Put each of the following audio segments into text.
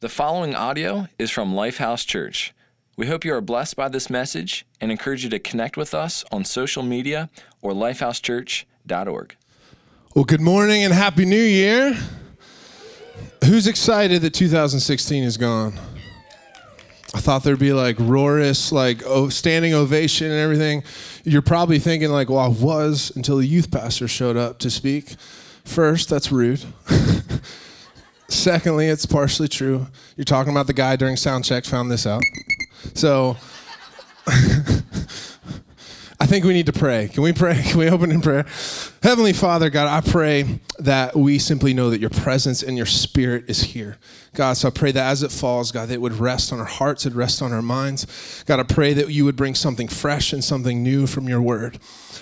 The following audio is from Lifehouse Church. We hope you are blessed by this message and encourage you to connect with us on social media or lifehousechurch.org. Well, good morning and happy new year. Who's excited that 2016 is gone? I thought there'd be like roarous, like oh, standing ovation and everything. You're probably thinking like, "Well, I was until the youth pastor showed up to speak." First, that's rude. Secondly, it's partially true. You're talking about the guy during sound check found this out. So I think we need to pray. Can we pray? Can we open in prayer? Heavenly Father, God, I pray that we simply know that your presence and your spirit is here. God, so I pray that as it falls, God, that it would rest on our hearts, it rest on our minds. God, I pray that you would bring something fresh and something new from your word.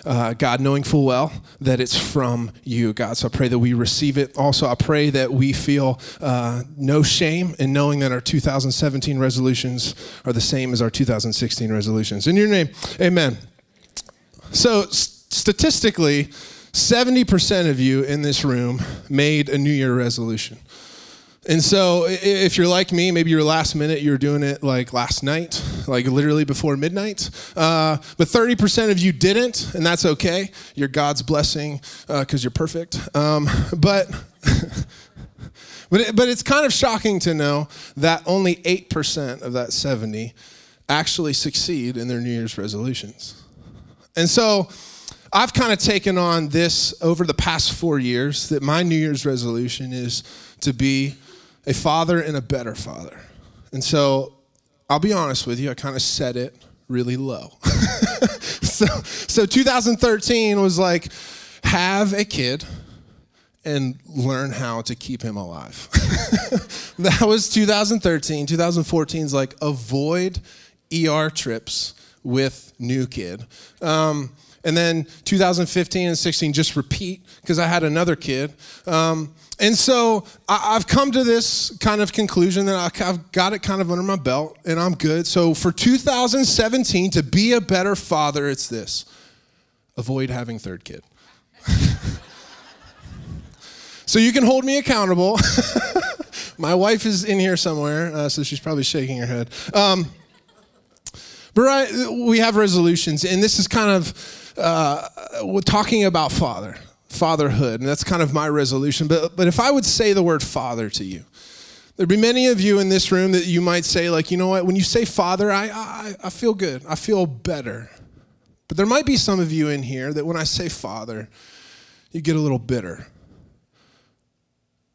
Uh, God, knowing full well that it's from you, God. So I pray that we receive it. Also, I pray that we feel uh, no shame in knowing that our 2017 resolutions are the same as our 2016 resolutions. In your name, amen. So, statistically, 70% of you in this room made a New Year resolution. And so, if you're like me, maybe you're last minute, you were doing it like last night, like literally before midnight. Uh, but 30% of you didn't, and that's okay. You're God's blessing because uh, you're perfect. Um, but. but, it, but it's kind of shocking to know that only 8% of that 70 actually succeed in their New Year's resolutions. And so I've kind of taken on this over the past four years that my New Year's resolution is to be a father and a better father. And so I'll be honest with you, I kind of set it really low. so, so 2013 was like, have a kid and learn how to keep him alive. that was 2013. 2014 is like, avoid ER trips with new kid. Um, and then 2015 and 16 just repeat because I had another kid. Um, and so I, have come to this kind of conclusion that I've got it kind of under my belt and I'm good. So for 2017, to be a better father, it's this avoid having third kid. so you can hold me accountable. my wife is in here somewhere, uh, so she's probably shaking her head. Um, but we have resolutions, and this is kind of uh, talking about father, fatherhood, and that's kind of my resolution. But, but if I would say the word father to you, there'd be many of you in this room that you might say, like, you know what, when you say father, I, I, I feel good, I feel better. But there might be some of you in here that when I say father, you get a little bitter.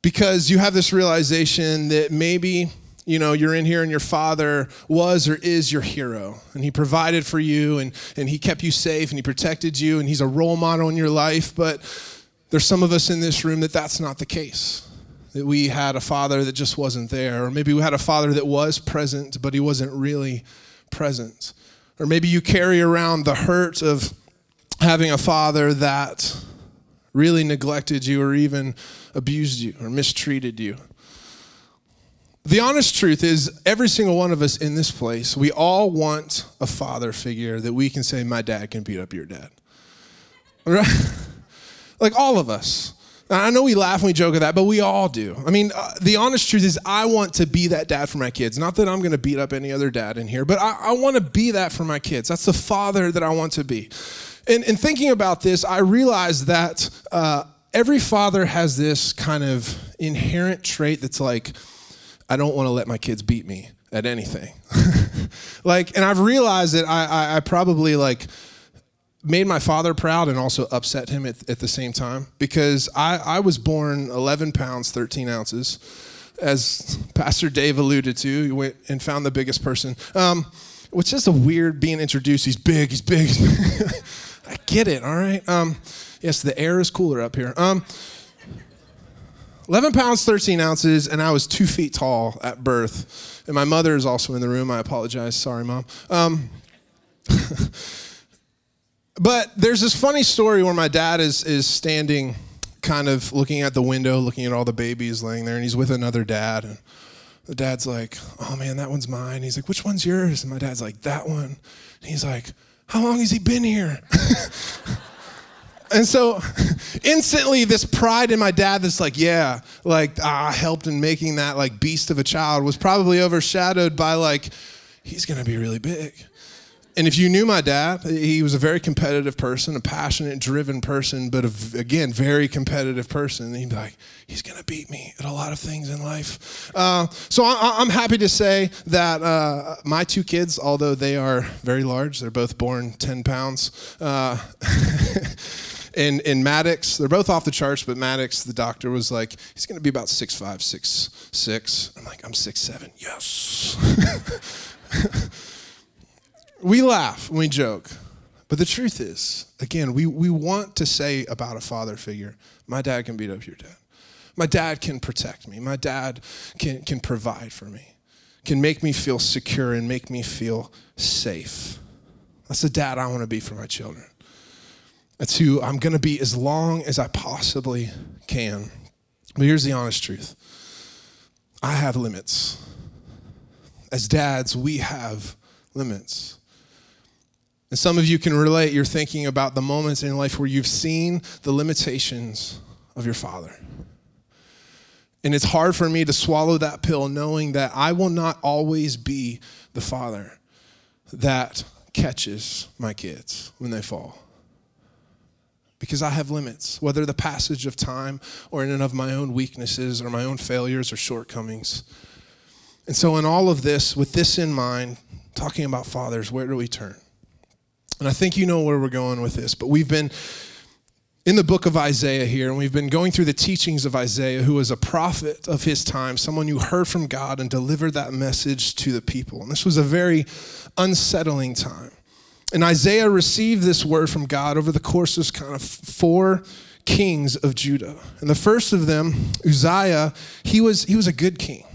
Because you have this realization that maybe you know you're in here and your father was or is your hero and he provided for you and, and he kept you safe and he protected you and he's a role model in your life but there's some of us in this room that that's not the case. That we had a father that just wasn't there or maybe we had a father that was present but he wasn't really present. Or maybe you carry around the hurt of having a father that really neglected you or even abused you or mistreated you the honest truth is, every single one of us in this place, we all want a father figure that we can say, My dad can beat up your dad. Right? like all of us. I know we laugh and we joke at that, but we all do. I mean, uh, the honest truth is, I want to be that dad for my kids. Not that I'm going to beat up any other dad in here, but I, I want to be that for my kids. That's the father that I want to be. And, and thinking about this, I realized that uh, every father has this kind of inherent trait that's like, I don't want to let my kids beat me at anything. like, and I've realized that I, I, I, probably like made my father proud and also upset him at, at the same time because I, I was born 11 pounds, 13 ounces. As Pastor Dave alluded to, he went and found the biggest person. Um, which is a weird being introduced. He's big, he's big. I get it, all right? Um, yes, the air is cooler up here. Um, 11 pounds, 13 ounces, and I was two feet tall at birth. And my mother is also in the room. I apologize. Sorry, mom. Um, but there's this funny story where my dad is, is standing, kind of looking at the window, looking at all the babies laying there, and he's with another dad. And the dad's like, Oh man, that one's mine. He's like, Which one's yours? And my dad's like, That one. And he's like, How long has he been here? and so instantly this pride in my dad that's like yeah like ah, i helped in making that like beast of a child was probably overshadowed by like he's gonna be really big and if you knew my dad, he was a very competitive person, a passionate, driven person, but a, again, very competitive person. He'd be like, he's to beat me at a lot of things in life. Uh, so I, am happy to say that uh, my two kids, although they are very large, they're both born 10 pounds. Uh, in, in Maddox, they're both off the charts, but Maddox, the doctor was like, he's going to be about six five, six six. I'm like, I'm six seven. Yes. we laugh we joke. But the truth is, again, we, we want to say about a father figure, my dad can beat up your dad. My dad can protect me. My dad can, can provide for me, can make me feel secure and make me feel safe. That's the dad I want to be for my children. Who I'm going to be as long as I possibly can. But here's the honest truth I have limits. As dads, we have limits. And some of you can relate. You're thinking about the moments in life where you've seen the limitations of your father. And it's hard for me to swallow that pill knowing that I will not always be the father that catches my kids when they fall. Because I have limits, whether the passage of time or in and of my own weaknesses or my own failures or shortcomings. And so, in all of this, with this in mind, talking about fathers, where do we turn? And I think you know where we're going with this, but we've been in the book of Isaiah here, and we've been going through the teachings of Isaiah, who was a prophet of his time, someone who heard from God and delivered that message to the people. And this was a very unsettling time. And Isaiah received this word from God over the course of kind of four kings of Judah. And the first of them, Uzziah, he was, he was a good king.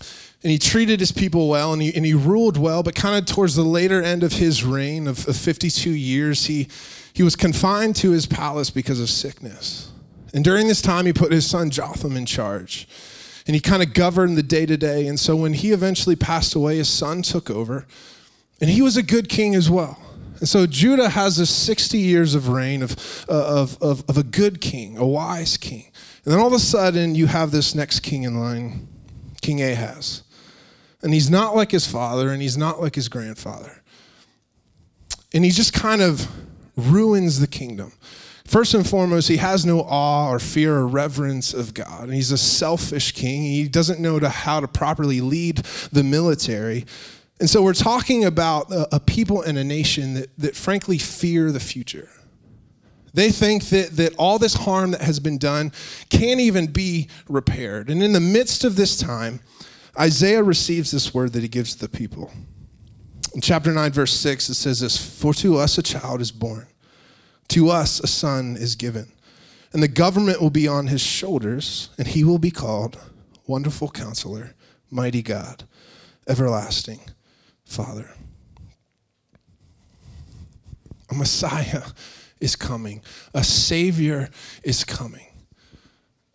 And he treated his people well and he, and he ruled well but kind of towards the later end of his reign of, of 52 years he, he was confined to his palace because of sickness. And during this time he put his son jotham in charge. And he kind of governed the day to day and so when he eventually passed away his son took over and he was a good king as well and so Judah has this 60 years of reign of, uh, of, of, of a good king, a wise king. And then all of a sudden, you have this next king in line, King Ahaz. And he's not like his father, and he's not like his grandfather. And he just kind of ruins the kingdom. First and foremost, he has no awe or fear or reverence of God. And he's a selfish king. He doesn't know to how to properly lead the military. And so we're talking about a, a people and a nation that, that frankly fear the future. They think that, that all this harm that has been done can't even be repaired. And in the midst of this time, Isaiah receives this word that he gives to the people. In chapter 9, verse 6, it says this For to us a child is born, to us a son is given, and the government will be on his shoulders, and he will be called Wonderful Counselor, Mighty God, Everlasting Father. A Messiah is coming, a Savior is coming,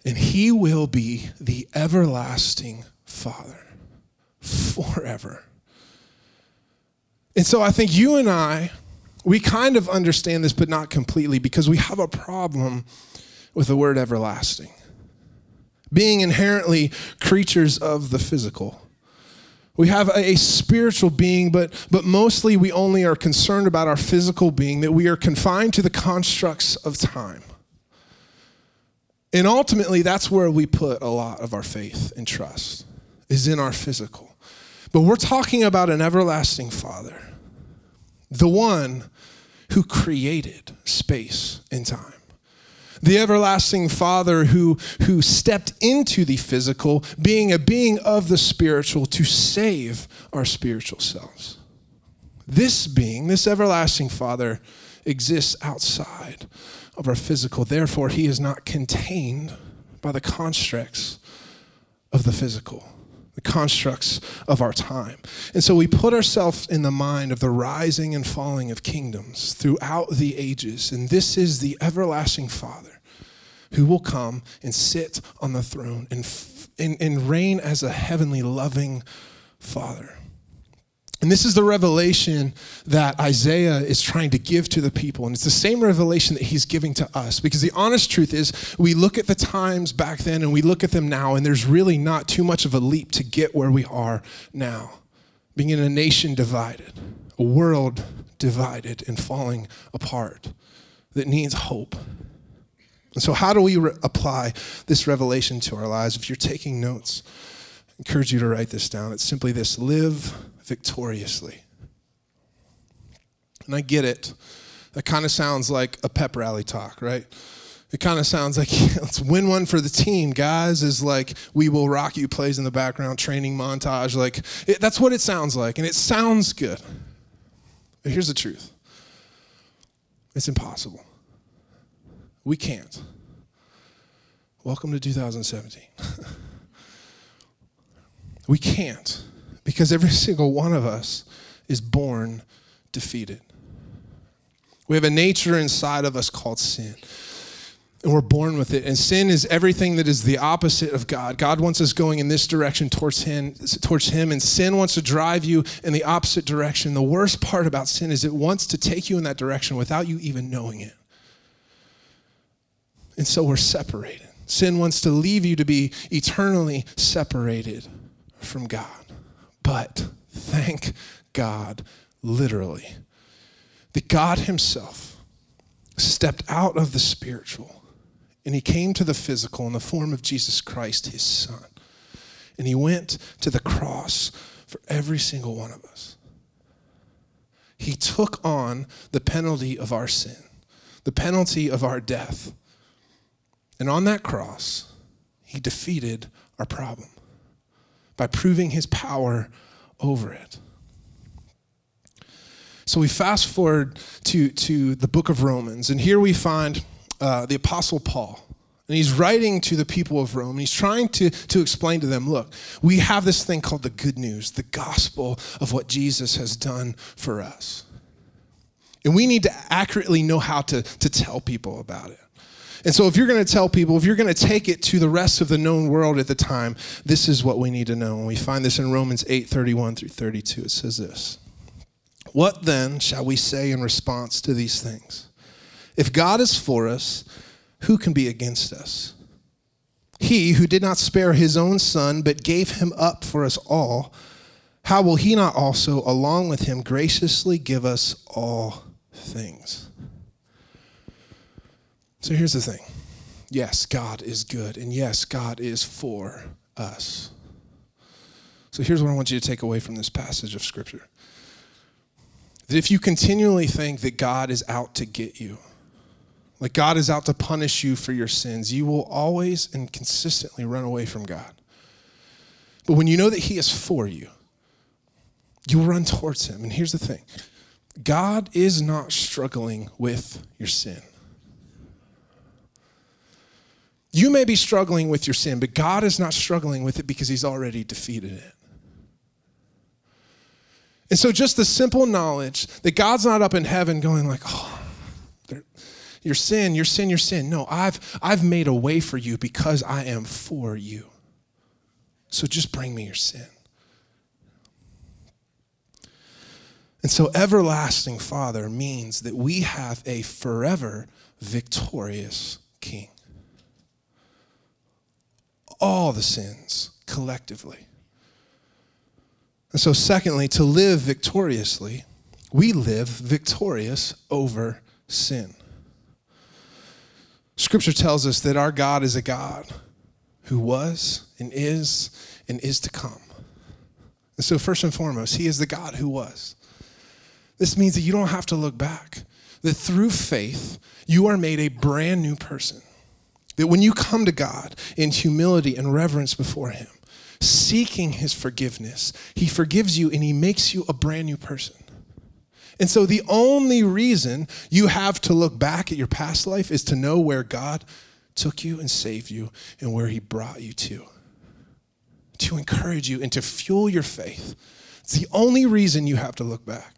and he will be the everlasting Father forever. And so I think you and I, we kind of understand this, but not completely, because we have a problem with the word everlasting. Being inherently creatures of the physical. We have a, spiritual being, but, but mostly we only are concerned about our physical being, that we are confined to the constructs of time. And ultimately, that's where we put a lot of our faith and trust is in our physical. But we're talking about an everlasting Father, the one who created space and time. The everlasting Father who, who stepped into the physical, being a being of the spiritual to save our spiritual selves. This being, this everlasting Father, exists outside of our physical. Therefore, he is not contained by the constructs of the physical the constructs of our time. And so we put ourselves in the mind of the rising and falling of kingdoms throughout the ages. And this is the everlasting Father who will come and sit on the throne and, and, and reign as a heavenly, loving Father. And this is the revelation that Isaiah is trying to give to the people. And it's the same revelation that he's giving to us. Because the honest truth is, we look at the times back then and we look at them now, and there's really not too much of a leap to get where we are now. Being in a nation divided, a world divided and falling apart that needs hope. And so, how do we re- apply this revelation to our lives? If you're taking notes, I encourage you to write this down. It's simply this live victoriously. And I get it. That kind of sounds like a pep rally talk, right? It kind of sounds like let's win one for the team, guys. Is like we will rock you plays in the background, training montage. Like it, that's what it sounds like, and it sounds good. But here's the truth it's impossible. We can't. Welcome to 2017. we can't because every single one of us is born defeated. We have a nature inside of us called sin. And we're born with it. And sin is everything that is the opposite of God. God wants us going in this direction towards him, towards him, and sin wants to drive you in the opposite direction. The worst part about sin is it wants to take you in that direction without you even knowing it. And so we're separated. Sin wants to leave you to be eternally separated from God. But thank God, literally, that God Himself stepped out of the spiritual and He came to the physical in the form of Jesus Christ, His Son. And He went to the cross for every single one of us. He took on the penalty of our sin, the penalty of our death. And on that cross, He defeated our problem by proving his power over it. So we fast forward to, to the book of Romans, and here we find uh, the Apostle Paul. And he's writing to the people of Rome, and he's trying to, to explain to them look, we have this thing called the good news, the gospel of what Jesus has done for us. And we need to accurately know how to, to tell people about it. And so, if you're going to tell people, if you're going to take it to the rest of the known world at the time, this is what we need to know. And we find this in Romans 8 31 through 32. It says this What then shall we say in response to these things? If God is for us, who can be against us? He who did not spare his own son, but gave him up for us all, how will he not also, along with him, graciously give us all things? So here's the thing yes, God is good, and yes, God is for us. So here's what I want you to take away from this passage of Scripture that if you continually think that God is out to get you, like God is out to punish you for your sins, you will always and consistently run away from God. But when you know that He is for you, you'll run towards Him. And here's the thing God is not struggling with your sin. You may be struggling with your sin, but God is not struggling with it because He's already defeated it. And so, just the simple knowledge that God's not up in heaven going like, "Oh, your sin, your sin, your sin." No, I've I've made a way for you because I am for you. So just bring me your sin. And so, everlasting Father means that we have a forever victorious King all the sins collectively. And so, secondly, to live victoriously, we live victorious over sin. Scripture tells us that our God is a God who was and is and is to come. And so, first and foremost, He is the God who was. This means that you don't have to look back, that through faith, you are made a brand new person. That when you come to God in humility and reverence before Him, seeking His forgiveness, He forgives you and He makes you a brand new person. And so the only reason you have to look back at your past life is to know where God took you and saved you and where He brought you to. To encourage you and to fuel your faith. It's the only reason you have to look back.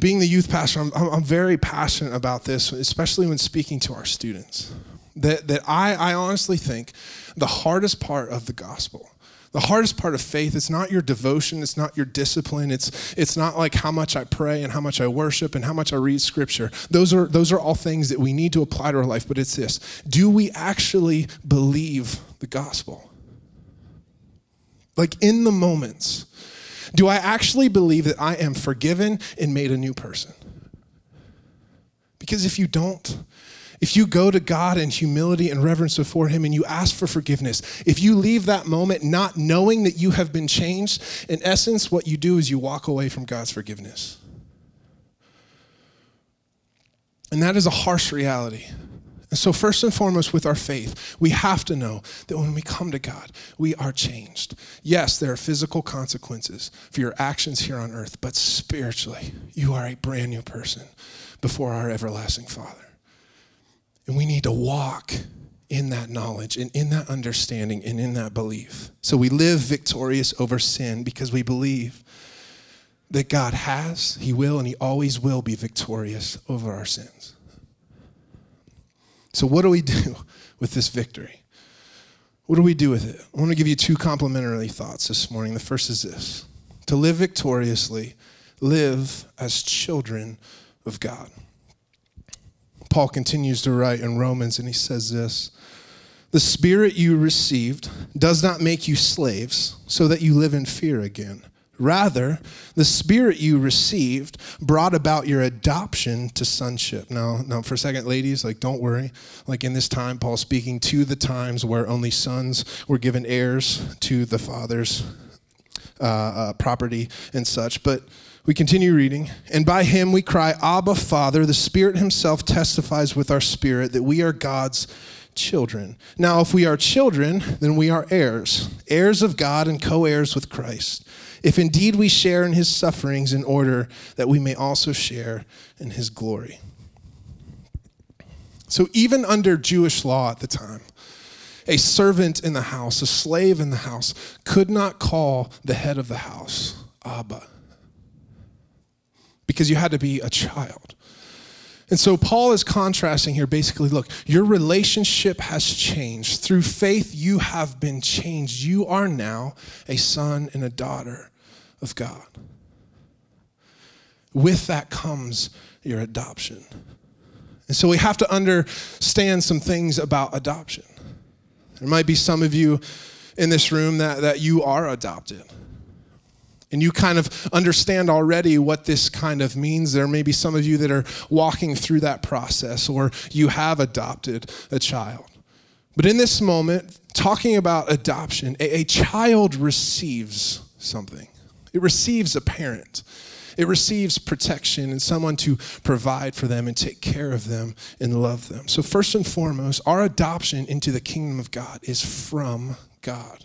Being the youth pastor, I'm, I'm very passionate about this, especially when speaking to our students. that, that I, I honestly think the hardest part of the gospel the hardest part of faith it's not your devotion it's not your discipline it's it's not like how much i pray and how much i worship and how much i read scripture. Those are those are all things that we need to apply to our life but it's this. Do we actually believe the gospel? Like in the moments do i actually believe that i am forgiven and made a new person because if you don't if you go to God in humility and reverence before Him and you ask for forgiveness, if you leave that moment not knowing that you have been changed, in essence, what you do is you walk away from God's forgiveness. And that is a harsh reality. And so, first and foremost, with our faith, we have to know that when we come to God, we are changed. Yes, there are physical consequences for your actions here on earth, but spiritually, you are a brand new person before our everlasting Father. And we need to walk in that knowledge and in that understanding and in that belief. So we live victorious over sin because we believe that God has, He will, and He always will be victorious over our sins. So, what do we do with this victory? What do we do with it? I want to give you two complementary thoughts this morning. The first is this to live victoriously, live as children of God. Paul continues to write in Romans, and he says this The Spirit you received does not make you slaves so that you live in fear again. Rather, the Spirit you received brought about your adoption to sonship. Now, now, for a second, ladies, like, don't worry. Like in this time, Paul's speaking to the times where only sons were given heirs to the father's uh, uh, property and such. But we continue reading. And by him we cry, Abba, Father. The Spirit himself testifies with our spirit that we are God's children. Now, if we are children, then we are heirs, heirs of God and co heirs with Christ. If indeed we share in his sufferings, in order that we may also share in his glory. So, even under Jewish law at the time, a servant in the house, a slave in the house, could not call the head of the house Abba because you had to be a child. And so Paul is contrasting here basically look, your relationship has changed. Through faith, you have been changed. You are now a son and a daughter of God. With that comes your adoption. And so we have to understand some things about adoption. There might be some of you in this room that, that you are adopted. And you kind of understand already what this kind of means. There may be some of you that are walking through that process, or you have adopted a child. But in this moment, talking about adoption, a, a child receives something, it receives a parent. It receives protection and someone to provide for them and take care of them and love them. So, first and foremost, our adoption into the kingdom of God is from God.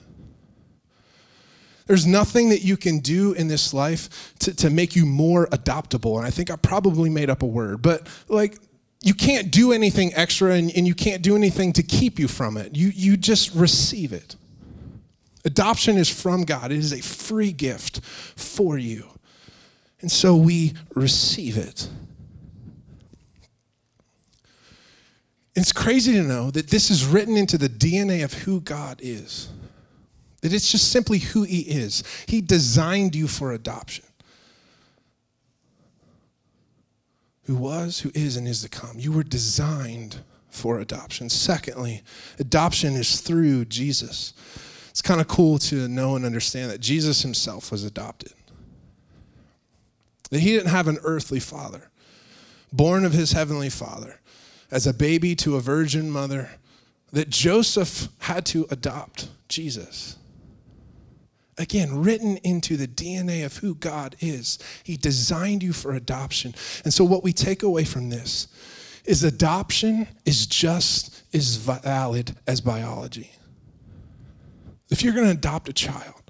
There's nothing that you can do in this life to, to make you more adoptable. And I think I probably made up a word, but like, you can't do anything extra and, and you can't do anything to keep you from it. You, you just receive it. Adoption is from God, it is a free gift for you. And so we receive it. It's crazy to know that this is written into the DNA of who God is. That it's just simply who He is. He designed you for adoption. Who was, who is, and is to come. You were designed for adoption. Secondly, adoption is through Jesus. It's kind of cool to know and understand that Jesus himself was adopted. That he didn't have an earthly father, born of his heavenly father, as a baby to a virgin mother, that Joseph had to adopt Jesus. Again, written into the DNA of who God is. He designed you for adoption. And so, what we take away from this is adoption is just as valid as biology. If you're going to adopt a child,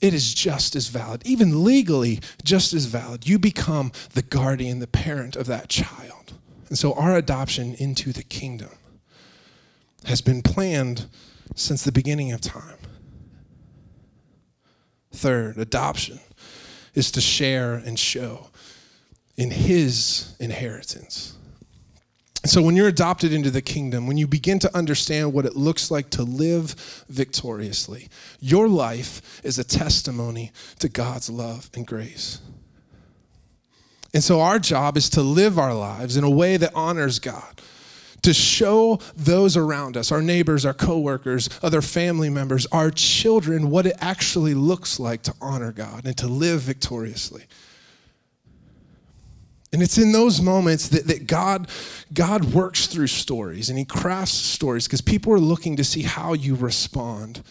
it is just as valid, even legally, just as valid. You become the guardian, the parent of that child. And so, our adoption into the kingdom has been planned since the beginning of time. Third, adoption is to share and show in his inheritance. So, when you're adopted into the kingdom, when you begin to understand what it looks like to live victoriously, your life is a testimony to God's love and grace. And so, our job is to live our lives in a way that honors God, to show those around us, our neighbors, our coworkers, other family members, our children, what it actually looks like to honor God and to live victoriously. And it's in those moments that, that God, God works through stories and He crafts stories because people are looking to see how you respond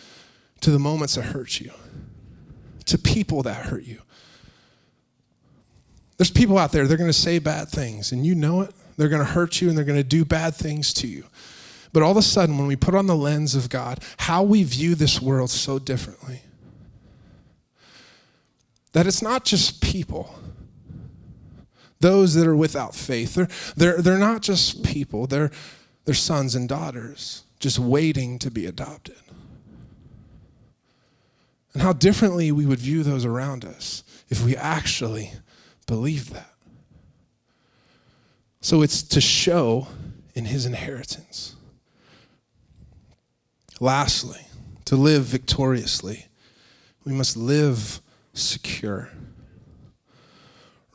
to the moments that hurt you, to people that hurt you. There's people out there, they're going to say bad things, and you know it. They're going to hurt you and they're going to do bad things to you. But all of a sudden, when we put on the lens of God, how we view this world so differently. That it's not just people those that are without faith. They're, they're, they're not just people, they're, they're sons and daughters just waiting to be adopted. And how differently we would view those around us if we actually believed that. So it's to show in his inheritance. Lastly, to live victoriously, we must live secure.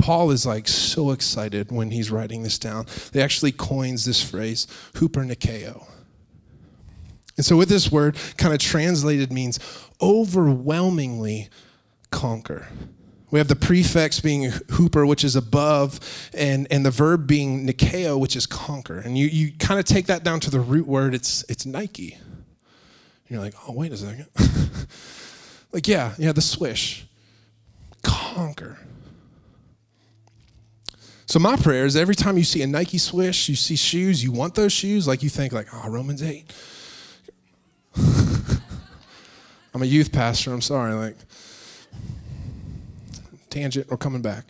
Paul is like so excited when he's writing this down. They actually coins this phrase, hupernikeo. And so with this word, kind of translated means overwhelmingly conquer. We have the prefix being hooper, which is above, and, and the verb being nikeo, which is conquer. And you, you kind of take that down to the root word, it's, it's Nike. And you're like, oh, wait a second. like, yeah, yeah, the swish. Conquer. So my prayer is every time you see a Nike swish, you see shoes, you want those shoes, like you think like, oh, Romans 8. I'm a youth pastor, I'm sorry, like tangent or coming back.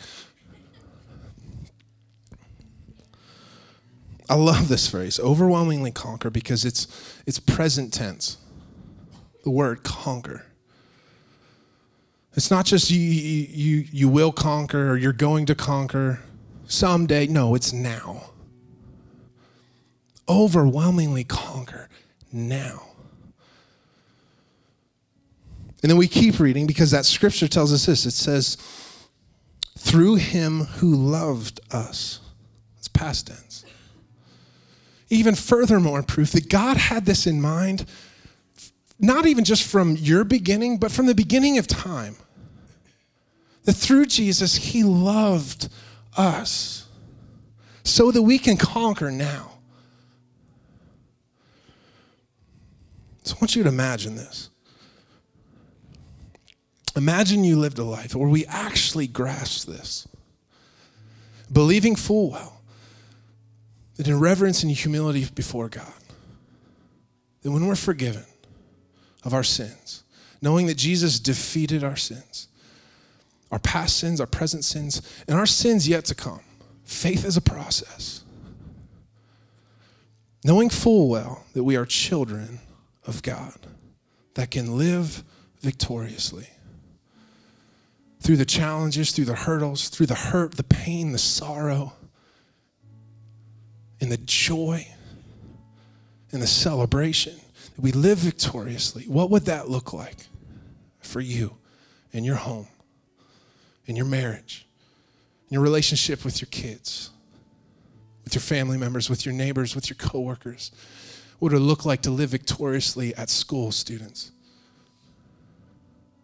I love this phrase, overwhelmingly conquer, because it's it's present tense. The word conquer. It's not just you you you will conquer or you're going to conquer someday. No, it's now. Overwhelmingly conquer now. And then we keep reading because that scripture tells us this. It says, through him who loved us. It's past tense. Even furthermore, proof that God had this in mind, not even just from your beginning, but from the beginning of time. That through Jesus, he loved us so that we can conquer now. So I want you to imagine this. Imagine you lived a life where we actually grasp this, believing full well that in reverence and humility before God, that when we're forgiven of our sins, knowing that Jesus defeated our sins, our past sins, our present sins, and our sins yet to come. Faith is a process. Knowing full well that we are children of God that can live victoriously through the challenges, through the hurdles, through the hurt, the pain, the sorrow, and the joy and the celebration. We live victoriously. What would that look like for you in your home? In your marriage, in your relationship with your kids, with your family members, with your neighbors, with your coworkers? What would it look like to live victoriously at school, students?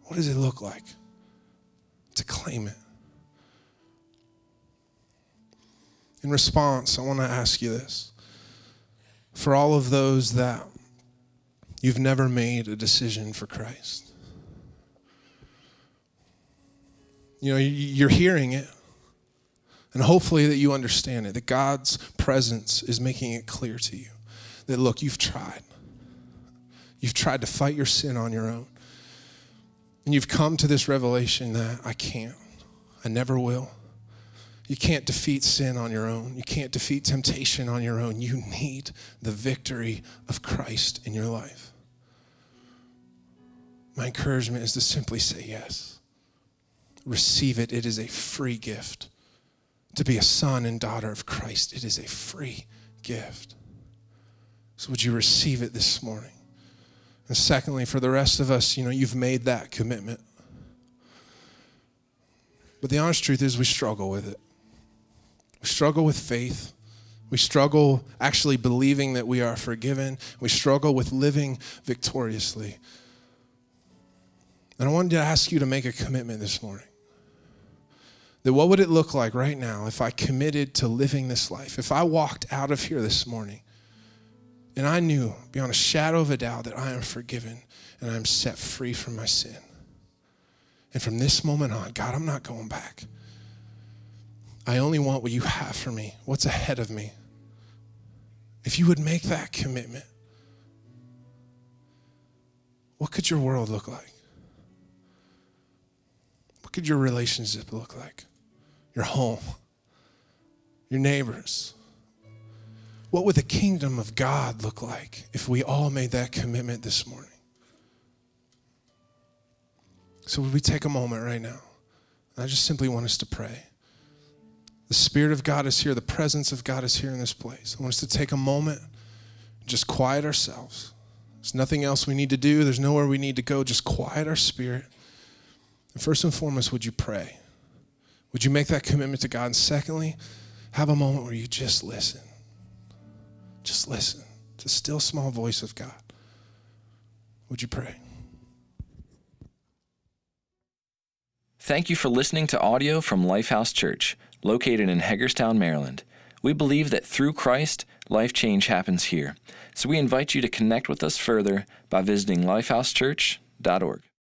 What does it look like to claim it? In response, I want to ask you this. For all of those that you've never made a decision for Christ, You know, you're hearing it. And hopefully that you understand it, that God's presence is making it clear to you that, look, you've tried. You've tried to fight your sin on your own. And you've come to this revelation that I can't. I never will. You can't defeat sin on your own. You can't defeat temptation on your own. You need the victory of Christ in your life. My encouragement is to simply say yes. Receive it. It is a free gift. To be a son and daughter of Christ, it is a free gift. So, would you receive it this morning? And secondly, for the rest of us, you know, you've made that commitment. But the honest truth is, we struggle with it. We struggle with faith. We struggle actually believing that we are forgiven. We struggle with living victoriously. And I wanted to ask you to make a commitment this morning. That what would it look like right now if I committed to living this life? If I walked out of here this morning and I knew beyond a shadow of a doubt that I am forgiven and I'm set free from my sin. And from this moment on, God, I'm not going back. I only want what you have for me, what's ahead of me. If you would make that commitment, what could your world look like? What could your relationship look like? Your home, your neighbors, what would the kingdom of God look like if we all made that commitment this morning? So, would we take a moment right now? I just simply want us to pray. The Spirit of God is here, the presence of God is here in this place. I want us to take a moment, just quiet ourselves. There's nothing else we need to do, there's nowhere we need to go. Just quiet our spirit. First and foremost, would you pray? Would you make that commitment to God? And secondly, have a moment where you just listen. Just listen to still small voice of God. Would you pray? Thank you for listening to audio from Lifehouse Church, located in Hagerstown, Maryland. We believe that through Christ, life change happens here. So we invite you to connect with us further by visiting lifehousechurch.org.